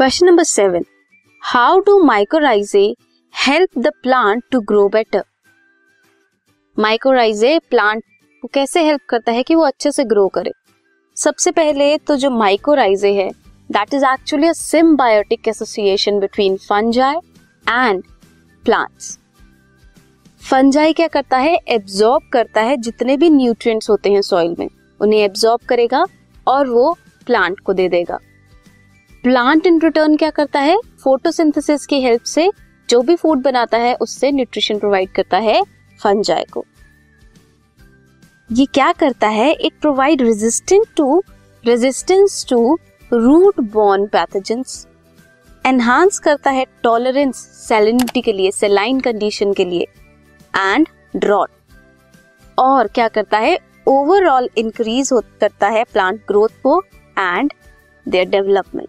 Question number seven how do mycorrhizae help the plant to grow better mycorrhizae plant को कैसे help करता है कि वो अच्छे से ग्रो करे? सबसे पहले तो जो माइक्रोराइजे है that is actually a symbiotic association between fungi and plants fungi क्या करता है? एब्जॉर्ब करता है जितने भी न्यूट्रिएंट्स होते हैं सॉइल में। उन्हें एब्जॉर्ब करेगा और वो प्लांट को दे देगा। प्लांट इन रिटर्न क्या करता है? फोटोसिंथेसिस की हेल्प से जो भी फ़ूड बनाता है, उससे न्यूट्रिशन प्रोवाइड करता है फंजाई को। ये क्या करता है? It provide resistant to, resistance to root borne pathogens. Enhance करता है टॉलरेंस सेलिनिटी के लिए, सेलाइन कंडीशन के लिए एंड ड्रॉट और क्या करता है? ओवरऑल इंक्रीज करता है प्लांट ग्रोथ को and their development